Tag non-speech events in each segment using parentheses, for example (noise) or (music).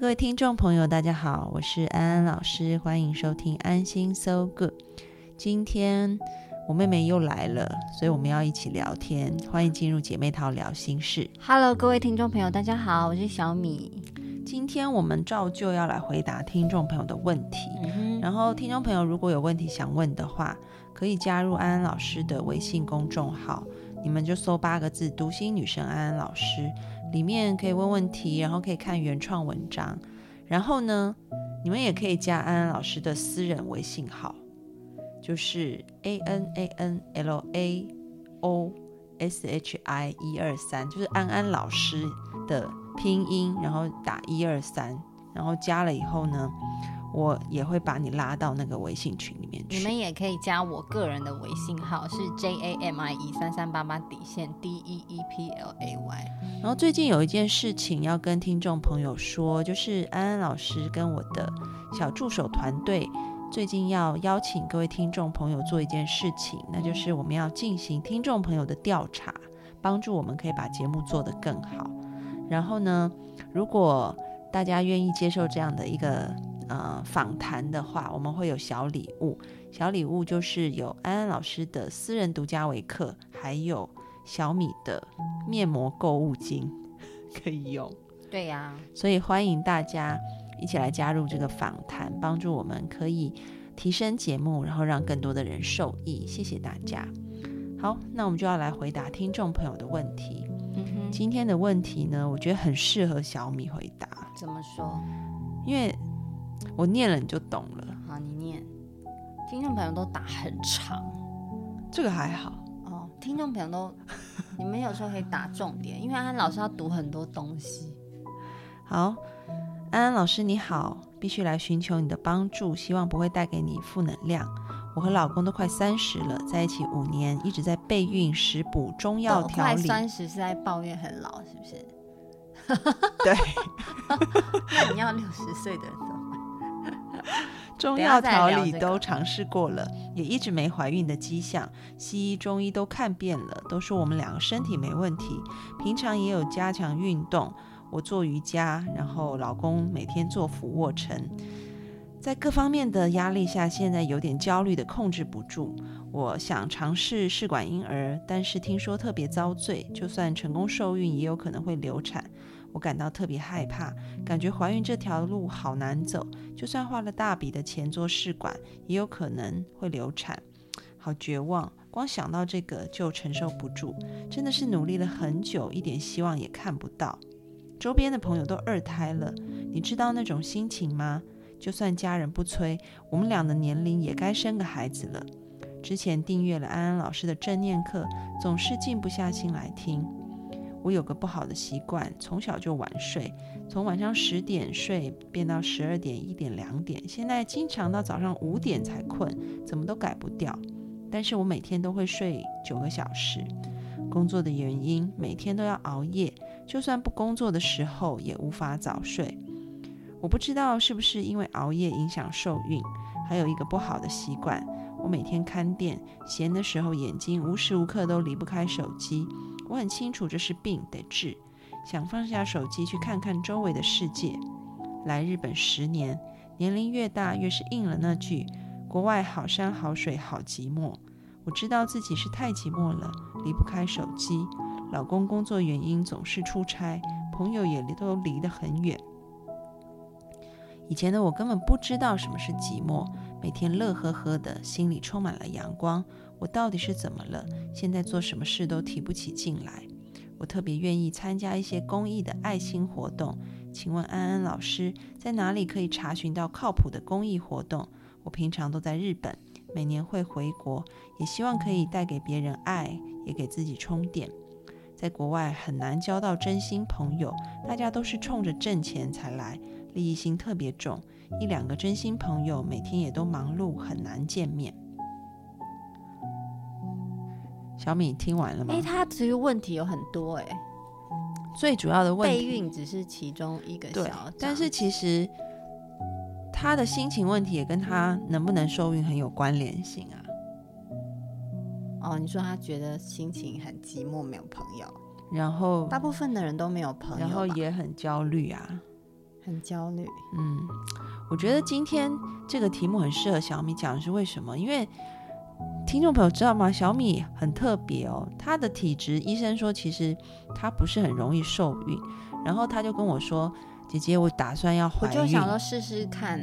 各位听众朋友，大家好，我是安安老师，欢迎收听安心 So Good。今天我妹妹又来了，所以我们要一起聊天。欢迎进入姐妹淘聊心事。Hello，各位听众朋友，大家好，我是小米。今天我们照旧要来回答听众朋友的问题。嗯然后，听众朋友如果有问题想问的话，可以加入安安老师的微信公众号，你们就搜八个字“读心女神安安老师”，里面可以问问题，然后可以看原创文章。然后呢，你们也可以加安安老师的私人微信号，就是 A N A N L A O S H I 一二三，就是安安老师的拼音，然后打一二三，然后加了以后呢，我也会把你拉到那个微信群里面去。你们也可以加我个人的微信号是 J A M I E 三三八八底线 D E E P L A Y。然后最近有一件事情要跟听众朋友说，就是安安老师跟我的小助手团队最近要邀请各位听众朋友做一件事情，那就是我们要进行听众朋友的调查，帮助我们可以把节目做得更好。然后呢，如果大家愿意接受这样的一个呃访谈的话，我们会有小礼物。小礼物就是有安安老师的私人独家微课，还有小米的面膜购物金 (laughs) 可以用。对呀、所以欢迎大家一起来加入这个访谈，帮助我们可以提升节目，然后让更多的人受益。谢谢大家。好，那我们就要来回答听众朋友的问题。嗯哼，今天的问题呢，我觉得很适合小米回答，怎么说？因为我念了你就懂了。好，你念。听众朋友都打很长这个还好，哦，听众朋友都，(laughs) 你们有时候可以打重点，因为安安老师要读很多东西。好，安安老师你好，必须来寻求你的帮助，希望不会带给你负能量。我和老公都快三十了，在一起五年，一直在备孕、食补、中药调理。三十是在抱怨很老，是不是？对，(laughs) 那你要六十岁的？(laughs) 中药调理都尝试过了，也一直没怀孕的迹象。西医、中医都看遍了，都说我们两个身体没问题。平常也有加强运动，我做瑜伽，然后老公每天做俯卧撑。在各方面的压力下，现在有点焦虑的控制不住。我想尝试试管婴儿，但是听说特别遭罪，就算成功受孕，也有可能会流产。我感到特别害怕，感觉怀孕这条路好难走。就算花了大笔的钱做试管，也有可能会流产，好绝望。光想到这个就承受不住，真的是努力了很久，一点希望也看不到。周边的朋友都二胎了，你知道那种心情吗？就算家人不催，我们俩的年龄也该生个孩子了。之前订阅了安安老师的正念课，总是静不下心来听。我有个不好的习惯，从小就晚睡，从晚上十点睡变到十二点、一点、两点，现在经常到早上五点才困，怎么都改不掉。但是我每天都会睡九个小时，工作的原因每天都要熬夜，就算不工作的时候也无法早睡。我不知道是不是因为熬夜影响受孕，还有一个不好的习惯，我每天看店，闲的时候眼睛无时无刻都离不开手机。我很清楚这是病，得治。想放下手机去看看周围的世界。来日本十年，年龄越大越是应了那句“国外好山好水好寂寞”。我知道自己是太寂寞了，离不开手机。老公工作原因总是出差，朋友也都离得很远。以前的我根本不知道什么是寂寞，每天乐呵呵的，心里充满了阳光。我到底是怎么了？现在做什么事都提不起劲来。我特别愿意参加一些公益的爱心活动。请问安安老师，在哪里可以查询到靠谱的公益活动？我平常都在日本，每年会回国，也希望可以带给别人爱，也给自己充电。在国外很难交到真心朋友，大家都是冲着挣钱才来，利益心特别重，一两个真心朋友每天也都忙碌，很难见面。小米听完了吗？哎，他其实问题有很多哎，最主要的问题备孕只是其中一个小，但是其实他的心情问题也跟他能不能受孕很有关联性啊。哦，你说他觉得心情很寂寞，没有朋友，然后大部分的人都没有朋友，然后也很焦虑啊，很焦虑。嗯，我觉得今天这个题目很适合小米讲的是为什么？因为。听众朋友知道吗？小米很特别哦，她的体质，医生说其实她不是很容易受孕。然后她就跟我说：“姐姐，我打算要怀孕。”我就想说试试看，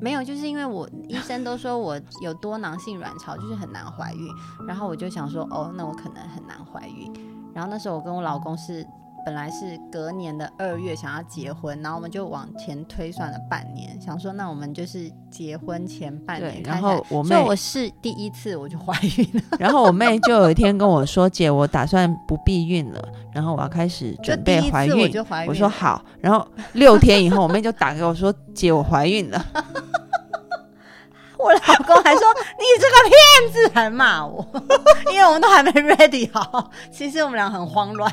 没有，就是因为我医生都说我有多囊性卵巢，(laughs) 就是很难怀孕。然后我就想说，哦，那我可能很难怀孕。然后那时候我跟我老公是。本来是隔年的二月想要结婚，然后我们就往前推算了半年，想说那我们就是结婚前半年。然后我妹，我是第一次我就怀孕了。(laughs) 然后我妹就有一天跟我说：“姐，我打算不避孕了，然后我要开始准备怀孕。”我说好。然后六天以后，我妹就打给我说：“姐，我怀孕了。” (laughs) 我老公还说你这个骗子，还骂我，(laughs) 因为我们都还没 ready 好。其实我们俩很慌乱，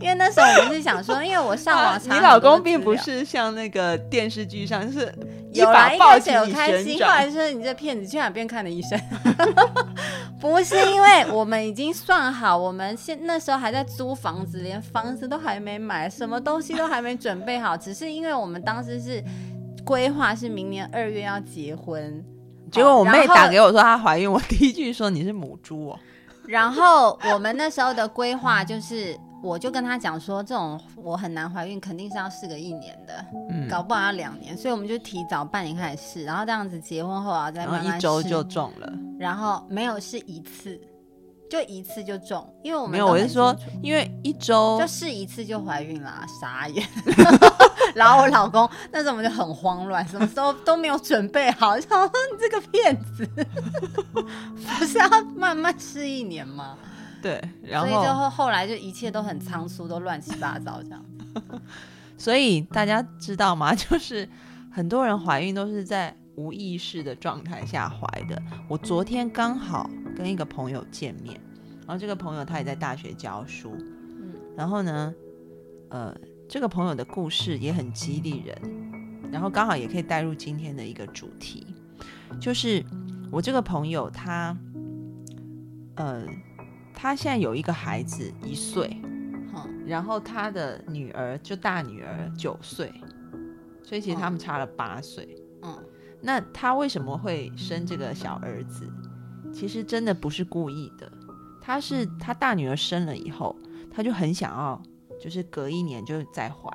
因为那时候我们是想说，因为我上网查，你老公并不是像那个电视剧上是有来一开始有开心，后来说你这骗子，去哪边看的医生？(laughs) 不是因为我们已经算好，我们现那时候还在租房子，连房子都还没买，什么东西都还没准备好，只是因为我们当时是规划是明年二月要结婚。结果我妹打给我说她怀孕，我第一句说你是母猪哦。然后我们那时候的规划就是，我就跟她讲说，这种我很难怀孕，肯定是要试个一年的，嗯，搞不好要两年，所以我们就提早半年开始试，然后这样子结婚后啊再慢慢一周就中了，然后没有是一次。就一次就中，因为我们没有，我是说，因为一周就试一次就怀孕啦，傻眼。(laughs) 然后我老公那时候我们就很慌乱，什么时候都没有准备好，想说你这个骗子，(laughs) 不是要慢慢试一年吗？对，然后所以就后后来就一切都很仓促，都乱七八糟这样。(laughs) 所以大家知道吗？就是很多人怀孕都是在无意识的状态下怀的。我昨天刚好。跟一个朋友见面，然后这个朋友他也在大学教书，嗯，然后呢，呃，这个朋友的故事也很激励人，然后刚好也可以带入今天的一个主题，就是我这个朋友他，呃，他现在有一个孩子一岁，然后他的女儿就大女儿九岁，所以其实他们差了八岁，嗯，那他为什么会生这个小儿子？其实真的不是故意的，他是他大女儿生了以后，他就很想要，就是隔一年就再怀，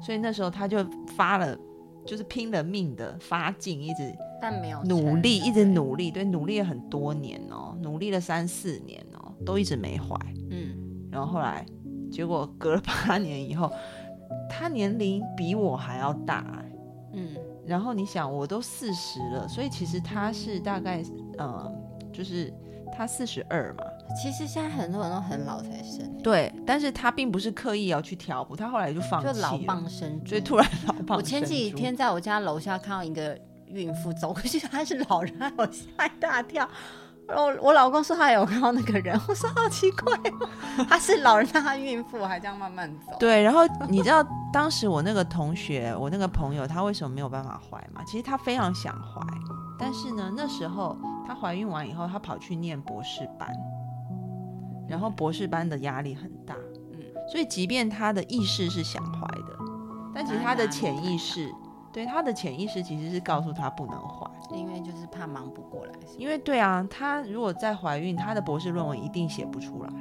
所以那时候他就发了，就是拼了命的发劲，一直但没有努力，一直努力，对，努力了很多年哦，努力了三四年哦，都一直没怀，嗯，然后后来结果隔了八年以后，他年龄比我还要大，嗯，然后你想我都四十了，所以其实他是大概呃。就是他四十二嘛，其实现在很多人都很老才生，对，但是他并不是刻意要去调补，他后来就放弃，就老蚌生，所以突然老蚌。我前几天在我家楼下看到一个孕妇走过去，(laughs) 她是老人，我吓一大跳。我我老公说他有看到那个人，我说好奇怪，他是老人，他孕妇还这样慢慢走。对，然后你知道当时我那个同学，我那个朋友，他为什么没有办法怀吗？其实他非常想怀，但是呢，那时候。她怀孕完以后，她跑去念博士班，然后博士班的压力很大，嗯，所以即便他的意识是想怀的，但其实他的潜意识，对他的潜意识其实是告诉他不能怀，因为就是怕忙不过来。因为对啊，他如果再怀孕，他的博士论文一定写不出来，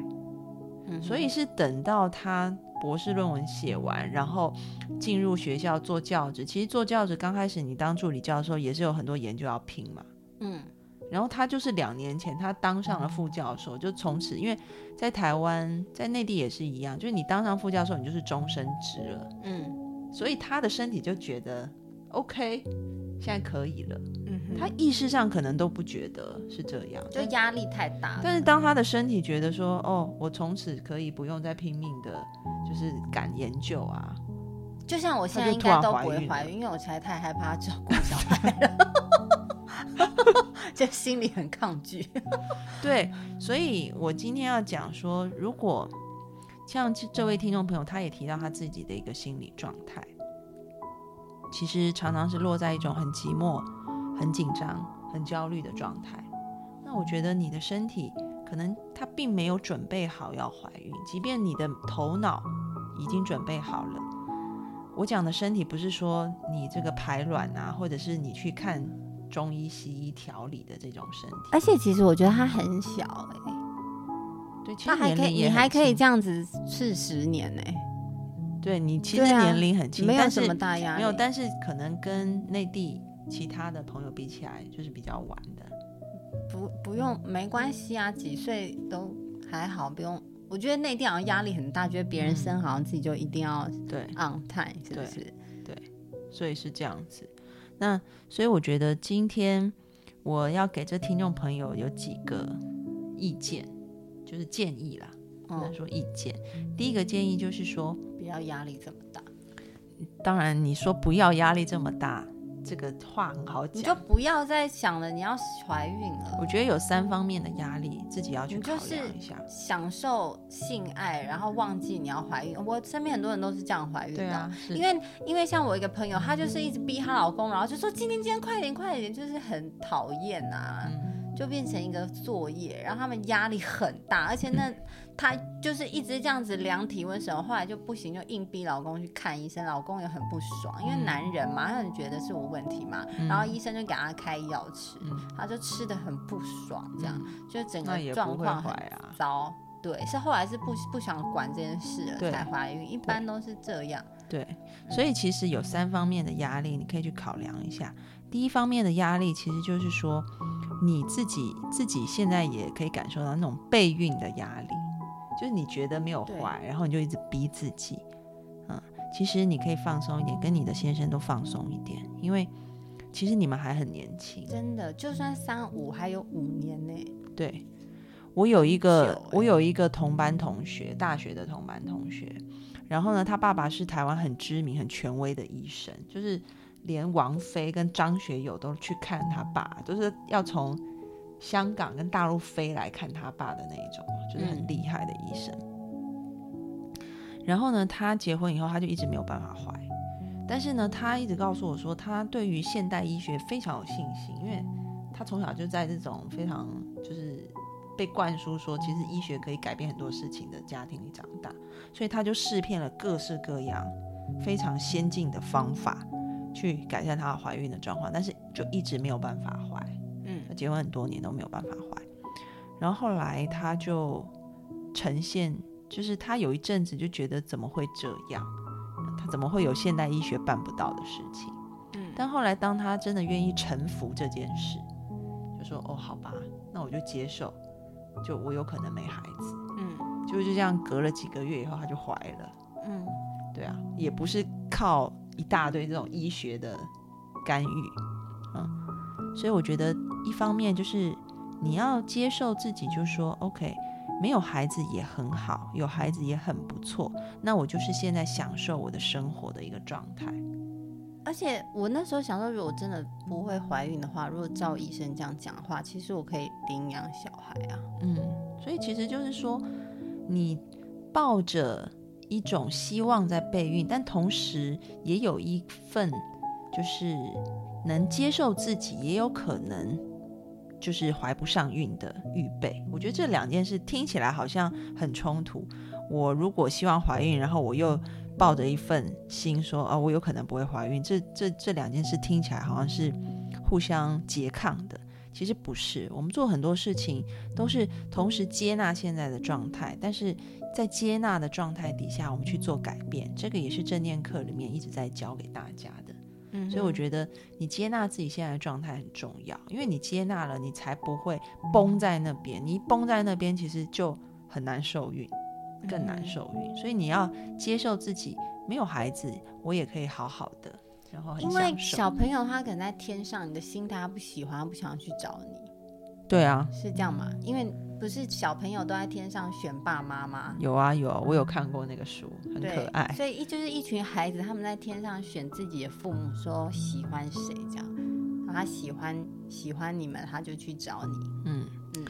嗯，所以是等到他博士论文写完，然后进入学校做教职。其实做教职刚开始，你当助理教授也是有很多研究要拼嘛，嗯。然后他就是两年前，他当上了副教授，就从此，因为在台湾，在内地也是一样，就是你当上副教授，你就是终身职了，嗯，所以他的身体就觉得 OK，现在可以了，嗯。哼，他意识上可能都不觉得是这样，就压力太大。但是当他的身体觉得说，哦，我从此可以不用再拼命的，就是赶研究啊，就像我现在应该都不会怀孕，因为我实在太害怕照顾 (laughs) 小孩了，(laughs) 就心里很抗拒。(laughs) 对，所以我今天要讲说，如果像这位听众朋友，他也提到他自己的一个心理状态，其实常常是落在一种很寂寞、很紧张、很焦虑的状态。那我觉得你的身体可能他并没有准备好要怀孕，即便你的头脑已经准备好了。我讲的身体不是说你这个排卵啊，或者是你去看中医、西医调理的这种身体。而且其实我觉得他很小哎、对，其实他还可以，你还可以这样子试十年呢、对你其实年龄很轻，没有什么大压力。没有，但是可能跟内地其他的朋友比起来，就是比较晚的。不不用没关系啊，几岁都还好，不用。我觉得内地好像压力很大，觉得别人生好像自己就一定要对，on time，是不对？所以是这样子。那所以我觉得今天我要给这听众朋友有几个意见，就是建议啦，不能嗯，说意见。第一个建议就是说，不要压力这么大，当然你说不要压力这么大，这个话很好讲你就。不要再想了，你要怀孕了。我觉得有三方面的压力，自己要去考量一下。享受性爱，然后忘记你要怀孕。我身边很多人都是这样怀孕的，对啊，因为因为像我一个朋友，她就是一直逼她老公，然后就说今天今天快点快点，就是很讨厌啊，嗯，就变成一个作业，然后他们压力很大，而且那她就是一直这样子量体温什么，后来就不行，就硬逼老公去看医生，老公也很不爽，因为嗯男人嘛，他很觉得是我问题嘛，嗯然后医生就给他开药吃，嗯他就吃的很不爽，这样、就整个状况很。糟。对，是后来是不不想管这件事了才怀孕，一般都是这样。对，所以其实有三方面的压力，你可以去考量一下。第一方面的压力，其实就是说你自己自己现在也可以感受到那种备孕的压力，就是你觉得没有对怀，然后你就一直逼自己。嗯，其实你可以放松一点，跟你的先生都放松一点，因为其实你们还很年轻。真的，就算三五还有五年呢。对，我有一个欸我有一个同班同学，大学的同班同学，然后呢，他爸爸是台湾很知名、很权威的医生，就是连王菲跟张学友都去看他爸，就是要从香港跟大陆飞来看他爸的那一种，就是很嗯厉害的医生。然后呢，他结婚以后，他就一直没有办法怀。但是呢，他一直告诉我说，他对于现代医学非常有信心，因为他从小就在这种非常就是被灌输说，其实医学可以改变很多事情的家庭里长大，所以他就试遍了各式各样非常先进的方法去改善她的怀孕的状况，但是就一直没有办法怀。嗯结婚很多年都没有办法怀，然后后来他就呈现，就是他有一阵子就觉得怎么会这样，他怎么会有现代医学办不到的事情？嗯，但后来当他真的愿意臣服这件事，就说哦好吧，那我就接受，就我有可能没孩子，嗯。就就这样隔了几个月以后他就怀了，嗯。对啊，也不是靠一大堆这种医学的干预，嗯，所以我觉得一方面就是你要接受自己，就说 OK，没有孩子也很好，有孩子也很不错，那我就是现在享受我的生活的一个状态。而且我那时候想说，如果真的不会怀孕的话，如果照医生这样讲的话，其实我可以领养小孩啊。嗯，所以其实就是说，你抱着一种希望在备孕，但同时也有一份就是能接受自己，也有可能就是怀不上孕的预备。我觉得这两件事听起来好像很冲突。我如果希望怀孕，然后我又抱着一份心说，哦，我有可能不会怀孕，这这这两件事听起来好像是互相拮抗的。其实不是，我们做很多事情都是同时接纳现在的状态，但是在接纳的状态底下，我们去做改变，这个也是正念课里面一直在教给大家的。嗯所以我觉得你接纳自己现在的状态很重要，因为你接纳了，你才不会崩在那边。你一崩在那边，其实就很难受孕，更难受孕。所以你要接受自己没有孩子，我也可以好好的。然后很因为。小朋友他可能在天上，你的心态他不喜欢，他不想去找你，对啊，是这样吗？因为不是小朋友都在天上选爸妈吗？有啊有啊，我有看过那个书，很，可爱。所以一就是一群孩子，他们在天上选自己的父母，说喜欢谁这样，然后他喜欢喜欢你们，他就去找你。嗯嗯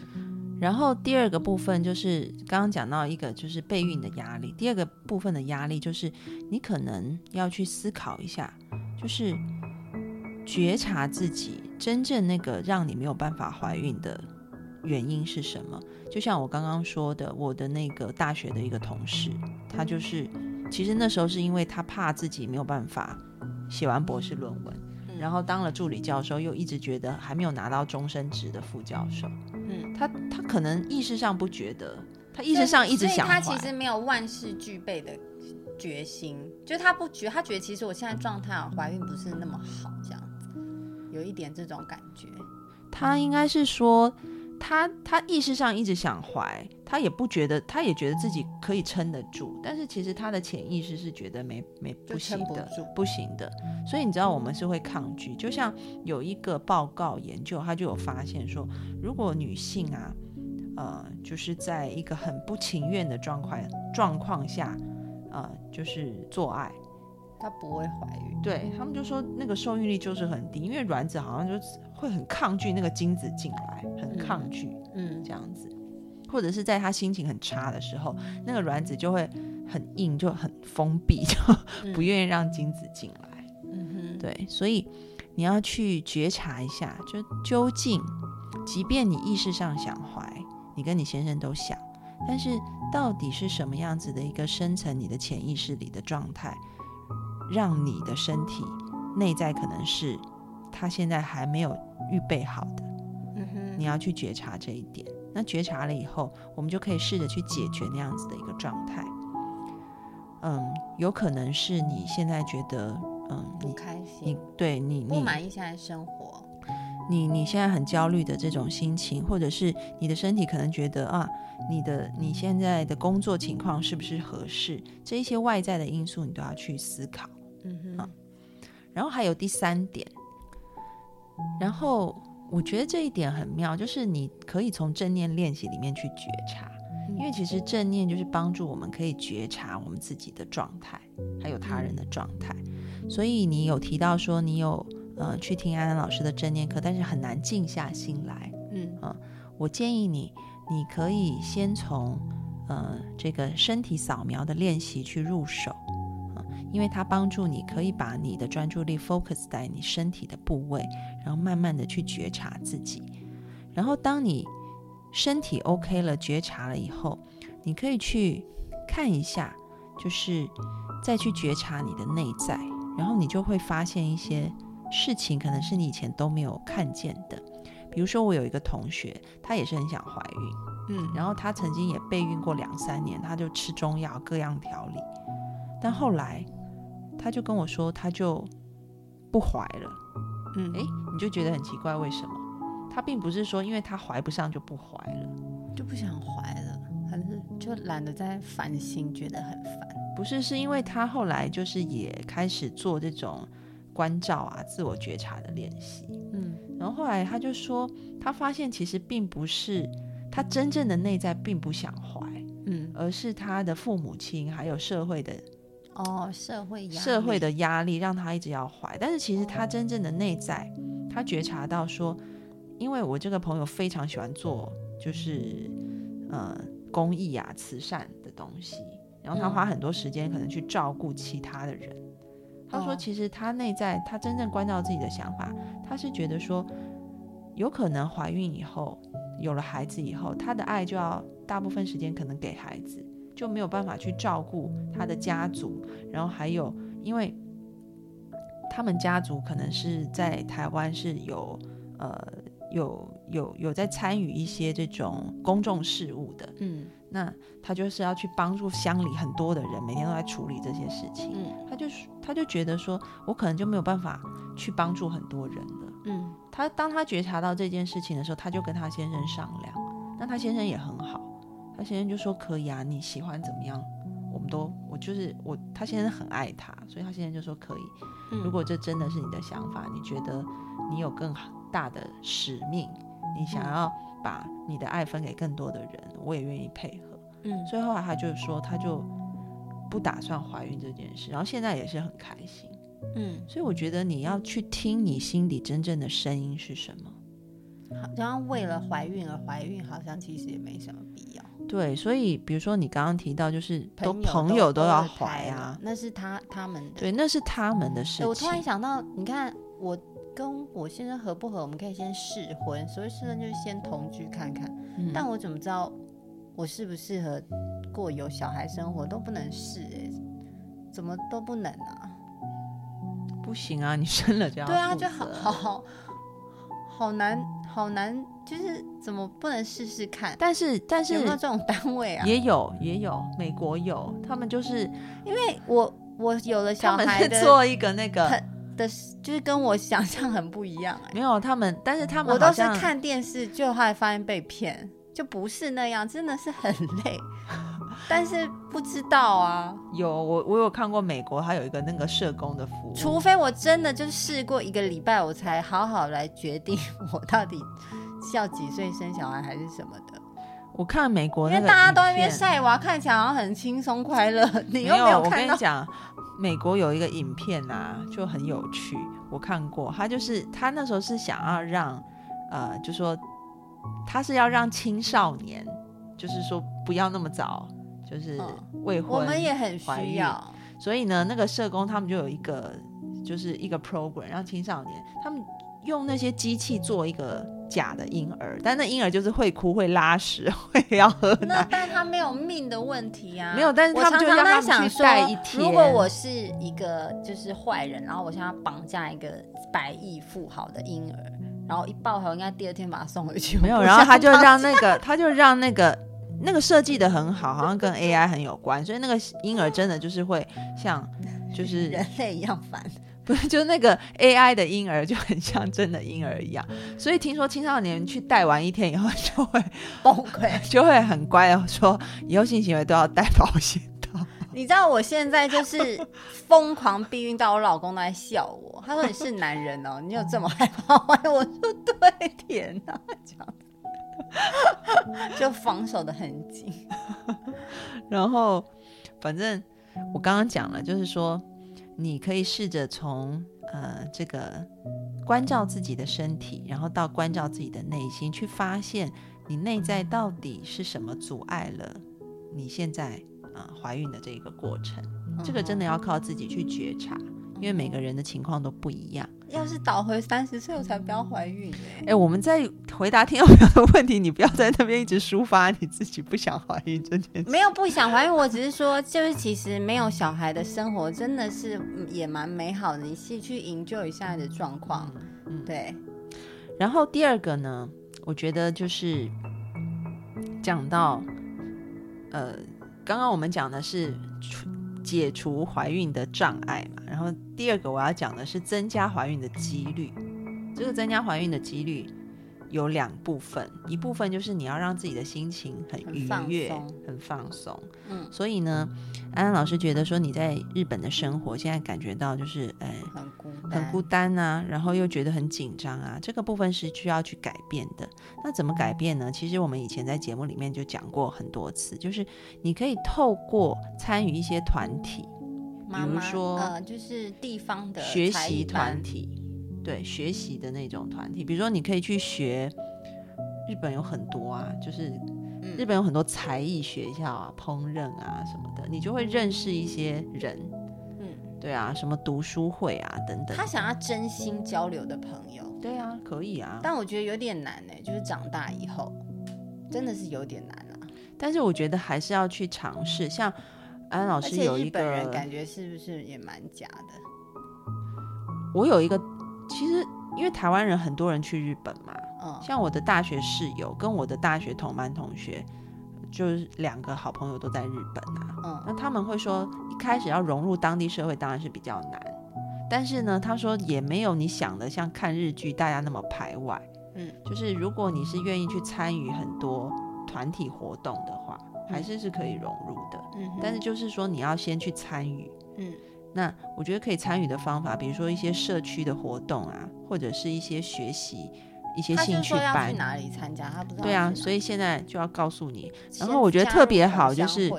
然后第二个部分就是刚刚讲到一个就是备孕的压力，第二个部分的压力就是你可能要去思考一下，就是觉察自己真正那个让你没有办法怀孕的原因是什么。就像我刚刚说的，我的那个大学的一个同事，他就是其实那时候是因为他怕自己没有办法写完博士论文，嗯然后当了助理教授，又一直觉得还没有拿到终身职的副教授。嗯，他他可能意识上不觉得，他意识上一直想他其实没有万事俱备的决心，就是他不觉，他觉得其实我现在状态啊怀孕不是那么好，这样子，有一点这种感觉。他应该是说，他他意识上一直想怀，他也不觉得，他也觉得自己可以撑得住，但是其实他的潜意识是觉得没没不行的不，不行的。所以你知道我们是会抗拒，就像有一个报告研究，他就有发现说，如果女性啊，呃，就是在一个很不情愿的状况状况下，呃，就是做爱。他不会怀孕，对他们就说那个受孕率就是很低，因为卵子好像就会很抗拒那个精子进来，很抗拒嗯这样子，或者是在他心情很差的时候，那个卵子就会很硬，就很封闭，就不愿意让精子进来。嗯哼，对，所以你要去觉察一下，就究竟，即便你意识上想怀，你跟你先生都想，但是到底是什么样子的一个深层你的潜意识里的状态，让你的身体内在可能是他现在还没有预备好的，嗯哼，你要去觉察这一点。那觉察了以后，我们就可以试着去解决那样子的一个状态。嗯，有可能是你现在觉得，嗯，你不开你心，对你不满意现在生活，你你现在很焦虑的这种心情，或者是你的身体可能觉得啊，你的你现在的工作情况是不是合适？这一些外在的因素你都要去思考。嗯哼，然后还有第三点，然后我觉得这一点很妙，就是你可以从正念练习里面去觉察，因为其实正念就是帮助我们可以觉察我们自己的状态，还有他人的状态。所以你有提到说你有呃去听安安老师的正念课，但是很难静下心来。嗯。啊我建议你，你可以先从呃这个身体扫描的练习去入手。啊、因为它帮助你可以把你的专注力 focus 在你身体的部位，然后慢慢的去觉察自己。然后当你身体 OK 了，觉察了以后，你可以去看一下，就是再去觉察你的内在，然后你就会发现一些事情，可能是你以前都没有看见的。比如说，我有一个同学，她也是很想怀孕，嗯，然后她曾经也备孕过两三年，她就吃中药各样调理，但后来她就跟我说，他就不怀了。嗯诶，你就觉得很奇怪，为什么？他并不是说因为他怀不上就不怀了，就不想怀了，还是就懒得再烦心，觉得很烦。不是，是因为他后来就是也开始做这种关照啊、自我觉察的练习。嗯然后后来他就说，他发现其实并不是他真正的内在并不想怀，嗯，而是他的父母亲还有社会的哦，社会压力社会的压力让他一直要怀。但是其实他真正的内在，他觉察到说，因为我这个朋友非常喜欢做就是呃公益啊、慈善的东西，然后他嗯花很多时间可能去照顾其他的人。他说，哦其实他内在他真正关照自己的想法，他是觉得说，有可能怀孕以后有了孩子以后，他的爱就要大部分时间可能给孩子，就没有办法去照顾他的家族，然后还有因为他们家族可能是在台湾是有呃有有有在参与一些这种公众事务的，嗯那他就是要去帮助乡里很多的人，每天都在处理这些事情。嗯他就是他就觉得说，我可能就没有办法去帮助很多人了。嗯他当他觉察到这件事情的时候，他就跟他先生商量。那他先生也很好，他先生就说可以啊，你喜欢怎么样，我们们都我就是我，他现在很爱他，所以他现在就说可以。嗯如果这真的是你的想法，你觉得你有更大的使命，你想嗯要把你的爱分给更多的人，我也愿意配合。嗯所以后来他就说，他就不打算怀孕这件事，然后现在也是很开心。嗯，所以我觉得你要去听你心里真正的声音是什么。好像为了怀孕而怀孕，好像其实也没什么必要。对，所以比如说你刚刚提到，就是都朋朋友都要怀啊，那是他他们的。对，那是他们的事欸我突然。想到，你看我跟我先生合不合，我们可以先试婚，所谓试婚就是先同居看看。嗯但我怎么知道我适不适合过有小孩生活都不能试哎、怎么都不能啊？不行啊，你生了就要对啊，就好责好好好难好难，就是怎么不能试试看？但是但是有没有这种单位啊？也有也有，美国有，他们就是因为我我有了小孩做一个那个很的，就是跟我想象很不一样哎、没有他们，但是他们我都是看电视，就后来发现被骗，就不是那样，真的是很累，(laughs) 但是不知道啊。有我我有看过美国，它有一个那个社工的服务，除非我真的就是试过一个礼拜，我才好好来决定我到底是要几岁生小孩还是什么的。我看美国因为大家都在那边晒娃，看起来好像很轻松快乐，你又没有看到。跟你讲，美国有一个影片啊，就很有趣，我看过。他就是他那时候是想要让，呃，就说他是要让青少年，就是说不要那么早，就是嗯未婚。我们也很需要，所以呢，那个社工他们就有一个，就是一个 program，让青少年他们用那些机器做一个假的婴儿，但那婴儿就是会哭、会拉屎、会要喝那奶。但他没有命的问题啊。没有但是我他们就让他们去想说带一天如果我是一个就是坏人，然后我想要绑架一个百亿富豪的婴儿，然后一抱回来，应该第二天把他送回去。没有，然后他就让那个，他就让那个那个设计的很好，好像跟 AI 很有关，所以那个婴儿真的就是会像，就是人类一样烦。不是 (laughs) 就那个 AI 的婴儿就很像真的婴儿一样，所以听说青少年去带完一天以后就会 (laughs) 崩溃。(laughs) 就会很乖的说，以后性行为都要带保险套。你知道我现在就是疯狂避孕到我老公都在笑我，他说你是男人哦，你有这么害怕吗？我说对，天哪，这样就防守的很紧。然后，反正我刚刚讲了，就是说，你可以试着从呃这个关照自己的身体，然后到关照自己的内心，去发现你内在到底是什么阻碍了你现在啊、呃怀孕的这个过程。这个真的要靠自己去觉察，因为每个人的情况都不一样。要是倒回三十岁，我才不要怀孕哎、哎，我们在回答听众朋友的问题，你不要在那边一直抒发你自己不想怀孕这件事。没有不想怀孕，我只是说，就是其实没有小孩的生活真的是嗯也蛮美好的。你是去营救一下你的状况，嗯对，然后第二个呢，我觉得就是讲到，呃，刚刚我们讲的是除解除怀孕的障碍嘛，然后第二个我要讲的是增加怀孕的几率。这个增加怀孕的几率有两部分，一部分就是你要让自己的心情很愉悦、很放松。嗯，所以呢，安安老师觉得说你在日本的生活现在感觉到就是，哎，很孤单，很孤单啊，然后又觉得很紧张啊，这个部分是需要去改变的。那怎么改变呢？其实我们以前在节目里面就讲过很多次，就是你可以透过参与一些团体，比如说呃，就是地方的学习团，体，对，学习的那种团体，比如说你可以去学，日本有很多啊，就是嗯日本有很多才艺学校啊，烹饪啊什么的，你就会认识一些人，嗯，对啊，什么读书会啊等等他。想要真心交流的朋友，对啊，可以啊。但我觉得有点难呢、就是长大以后真的是有点难啊。但是我觉得还是要去尝试，像安安老师有一日本人个，感觉是不是也蛮假的？我有一个，其实因为台湾人很多人去日本嘛，嗯，像我的大学室友跟我的大学同班同学，就是两个好朋友都在日本啊。嗯那他们会说，一开始要融入当地社会当然是比较难，但是呢，他说也没有你想的像看日剧大家那么排外。嗯，就是如果你是愿意去参与很多团体活动的话，还是是可以融入的。嗯，但是就是说，你要先去参与。嗯那我觉得可以参与的方法，比如说一些社区的活动啊，或者是一些学习、一些兴趣班去。哪里参加，他不知道对啊，所以现在就要告诉你，然后我觉得特别好就是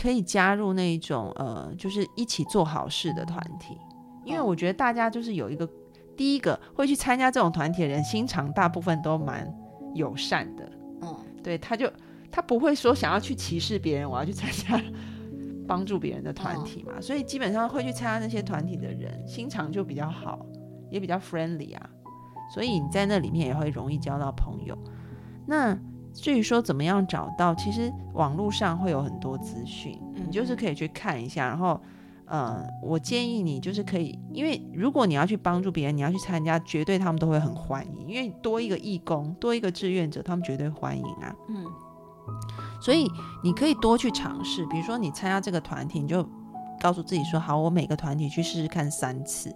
可以加入那一种呃，就是一起做好事的团体，因为嗯我觉得大家就是有一个第一个会去参加这种团体的人，心肠大部分都蛮友善的，嗯对，他就他不会说想要去歧视别人，我要去参加帮助别人的团体嘛，所以基本上会去参加那些团体的人，心肠就比较好，也比较 friendly 啊，所以你在那里面也会容易交到朋友。那至于说怎么样找到，其实网络上会有很多资讯，嗯你就是可以去看一下，然后。呃，我建议你就是可以，因为如果你要去帮助别人，你要去参加，绝对他们都会很欢迎，因为多一个义工，多一个志愿者，他们绝对欢迎啊。嗯所以你可以多去尝试，比如说你参加这个团体，你就告诉自己说，好，我每个团体去试试看三次。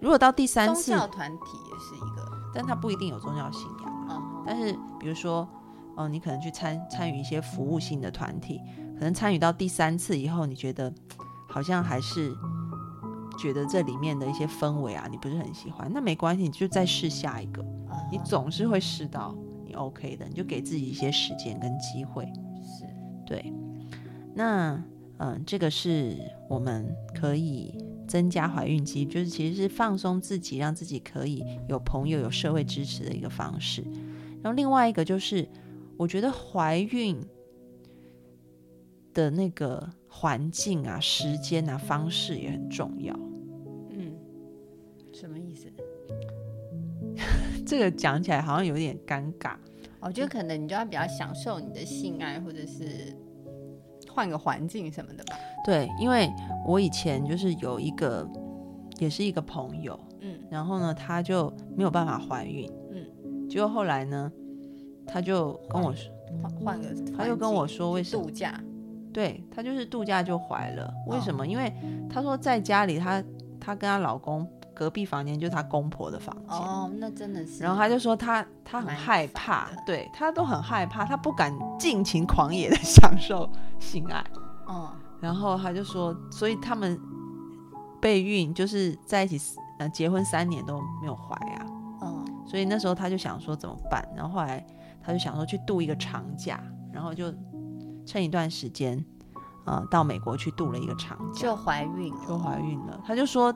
如果到第三次宗次，教团体也是一个，但它不一定有宗教信仰啊。嗯但是比如说，哦、你可能去参参与一些服务性的团体，可能参与到第三次以后，你觉得好像还是觉得这里面的一些氛围啊，你不是很喜欢，那没关系，你就再试下一个，你嗯总是会试到你 OK 的，你就给自己一些时间跟机会。是对，那嗯，这个是我们可以增加怀孕机，就是其实是放松自己，让自己可以有朋友、有社会支持的一个方式。然后另外一个就是，我觉得怀孕的那个环境啊、时间啊、方式也很重要。这个讲起来好像有点尴尬。我觉得可能你就要比较享受你的性爱，或者是换个环境什么的吧。对，因为我以前就是有一个，也是一个朋友，嗯然后呢，她就没有办法怀孕，嗯，结果后来呢，她就跟我说，换换个环境，她就跟我说为什么度假？对她就是度假就怀了，为什哦么？因为她说在家里她，她跟她老公隔壁房间就是他公婆的房间。哦，那真的是。然后他就说他他很害怕，对他都很害怕，他不敢尽情狂野的享受性爱。哦然后他就说，所以他们备孕就是在一起呃结婚三年都没有怀啊，嗯所以那时候他就想说怎么办，然后后来他就想说去度一个长假，然后就趁一段时间呃到美国去度了一个长假，就怀孕了，就怀孕了。他就说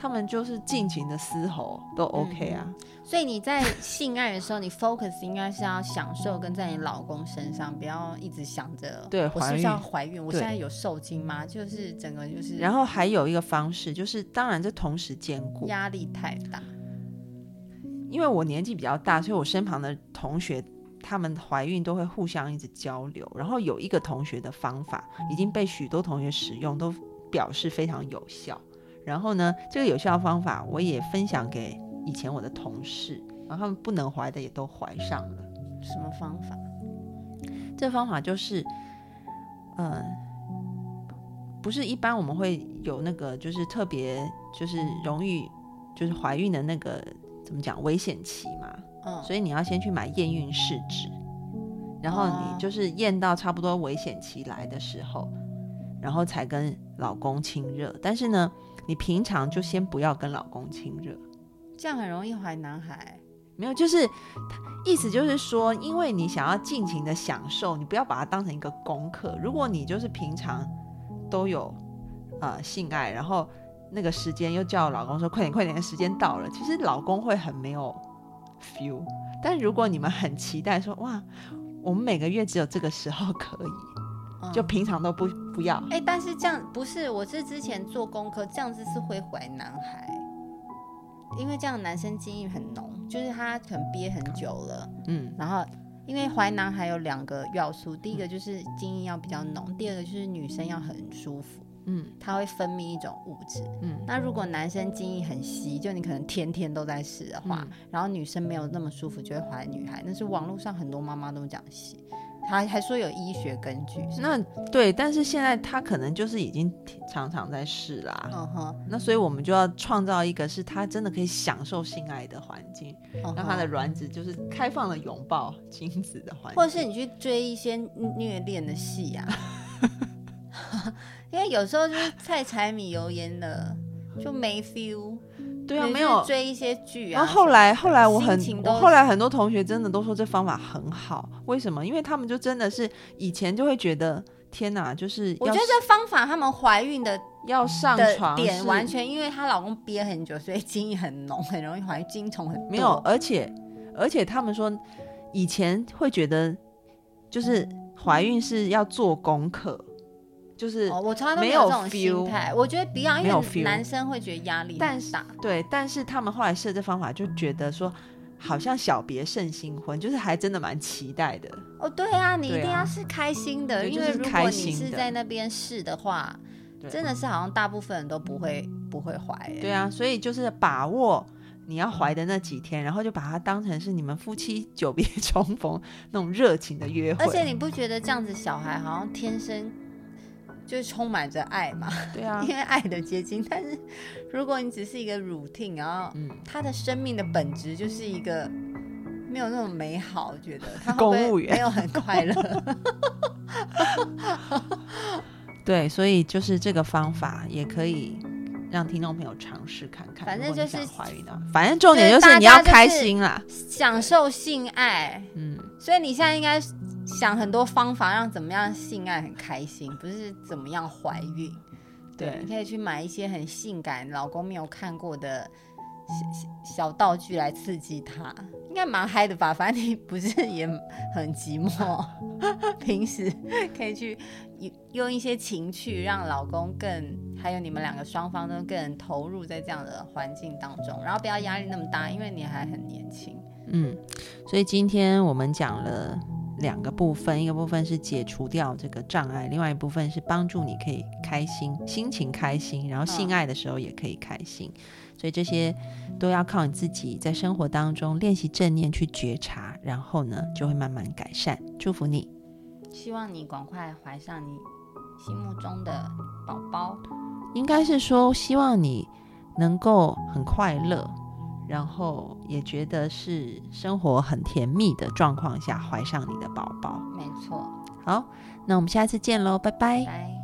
他们就是尽情的嘶吼都 OK 啊，所以你在性爱的时候，你 focus 应该是要享受跟在你老公身上，不要一直想着对怀我是不是要孕怀孕？我对现在有受精吗？就是整个就是然后还有一个方式就是，当然这同时兼顾，压力太大。因为我年纪比较大，所以我身旁的同学他们怀孕都会互相一直交流。然后有一个同学的方法已经被许多同学使用，都表示非常有效。然后呢，这个有效方法我也分享给以前我的同事，然后他们不能怀的也都怀上了。什么方法？这个方法就是，嗯、不是一般我们会有那个就是特别就是容易就是怀孕的那个怎么讲危险期嘛，嗯，所以你要先去买验孕试纸，然后哦你就是验到差不多危险期来的时候，然后才跟老公亲热。但是呢，你平常就先不要跟老公亲热，这样很容易怀男孩。没有，就是意思就是说，因为你想要尽情的享受，你不要把它当成一个功课。如果你就是平常都有呃性爱，然后那个时间又叫老公说快点快点，时间到了，其实老公会很没有 feel。但如果你们很期待说哇，我们每个月只有这个时候可以，嗯。就平常都不不要，哎、但是这样不是，我是之前做功课，这样子是会怀男孩，因为这样男生精液很浓，就是他可能憋很久了，嗯。然后因为怀男孩有两个要素，第一个就是精液要比较浓，第二个就是女生要很舒服，嗯。它会分泌一种物质。嗯。那如果男生精液很稀，就你可能天天都在试的话，嗯。然后女生没有那么舒服，就会怀女孩。那是网络上很多妈妈都这样写，他还说有医学根据。那对，但是现在他可能就是已经常常在试啦。嗯哼，那所以我们就要创造一个是他真的可以享受性爱的环境，嗯让他的卵子就是开放了拥抱精子的环境，或者是你去追一些虐恋的戏啊，(laughs) 因为有时候就是太柴米油盐了，就没 feel。对啊，没有。追一些剧啊。然后后来后来我很后来很多同学真的都说这方法很好，为什么？因为他们就真的是以前就会觉得天哪，就是我觉得这方法他们怀孕的要上床点完全因为她老公憋很久，所以精液很浓，很容易怀孕，精虫很多。没有，而且而且他们说以前会觉得就是怀孕是要做功课，就是、哦，我从来都没有这种心态。我觉得不要，因为男生会觉得压力但是很大。对，但是他们后来设这方法就觉得说。好像小别胜新婚，就是还真的蛮期待的。哦，对啊，你一定要是开心的，因为如果你是在那边试的话，对真的是好像大部分人都不会不会怀、欸。对啊，所以就是把握你要怀的那几天，然后就把它当成是你们夫妻久别 (laughs) 重逢那种热情的约会。而且你不觉得这样子小孩好像天生就是充满着爱嘛？对啊 (laughs) 因，为爱的结晶。但是如果你只是一个 routine，然后嗯，他的生命的本质就是一个没有那种美好，我觉得他公务员没有很快乐。(laughs) 对，所以就是这个方法也可以让听众朋友尝试看看。反正就是想怀孕的，反正重点就就是是你要开心啦。享受性爱，嗯，所以你现在应该想很多方法让怎么样性爱很开心，不是怎么样怀孕。对，对你可以去买一些很性感、老公没有看过的小小道具来刺激他，应该蛮嗨的吧？反正你不是也很寂寞，(laughs) 平时可以去用用一些情趣，让老公更，还有你们两个双方都更投入在这样的环境当中，然后不要压力那么大，因为你还很年轻。嗯，所以今天我们讲了两个部分，一个部分是解除掉这个障碍，另外一部分是帮助你可以开心，心情开心，然后性嗯爱的时候也可以开心。所以这些都要靠你自己在生活当中练习正念去觉察，然后呢就会慢慢改善。祝福你。希望你赶快怀上你心目中的宝宝。应该是说希望你能够很快乐，然后也觉得是生活很甜蜜的状况下怀上你的宝宝。没错，好，那我们下次见喽，拜拜。拜。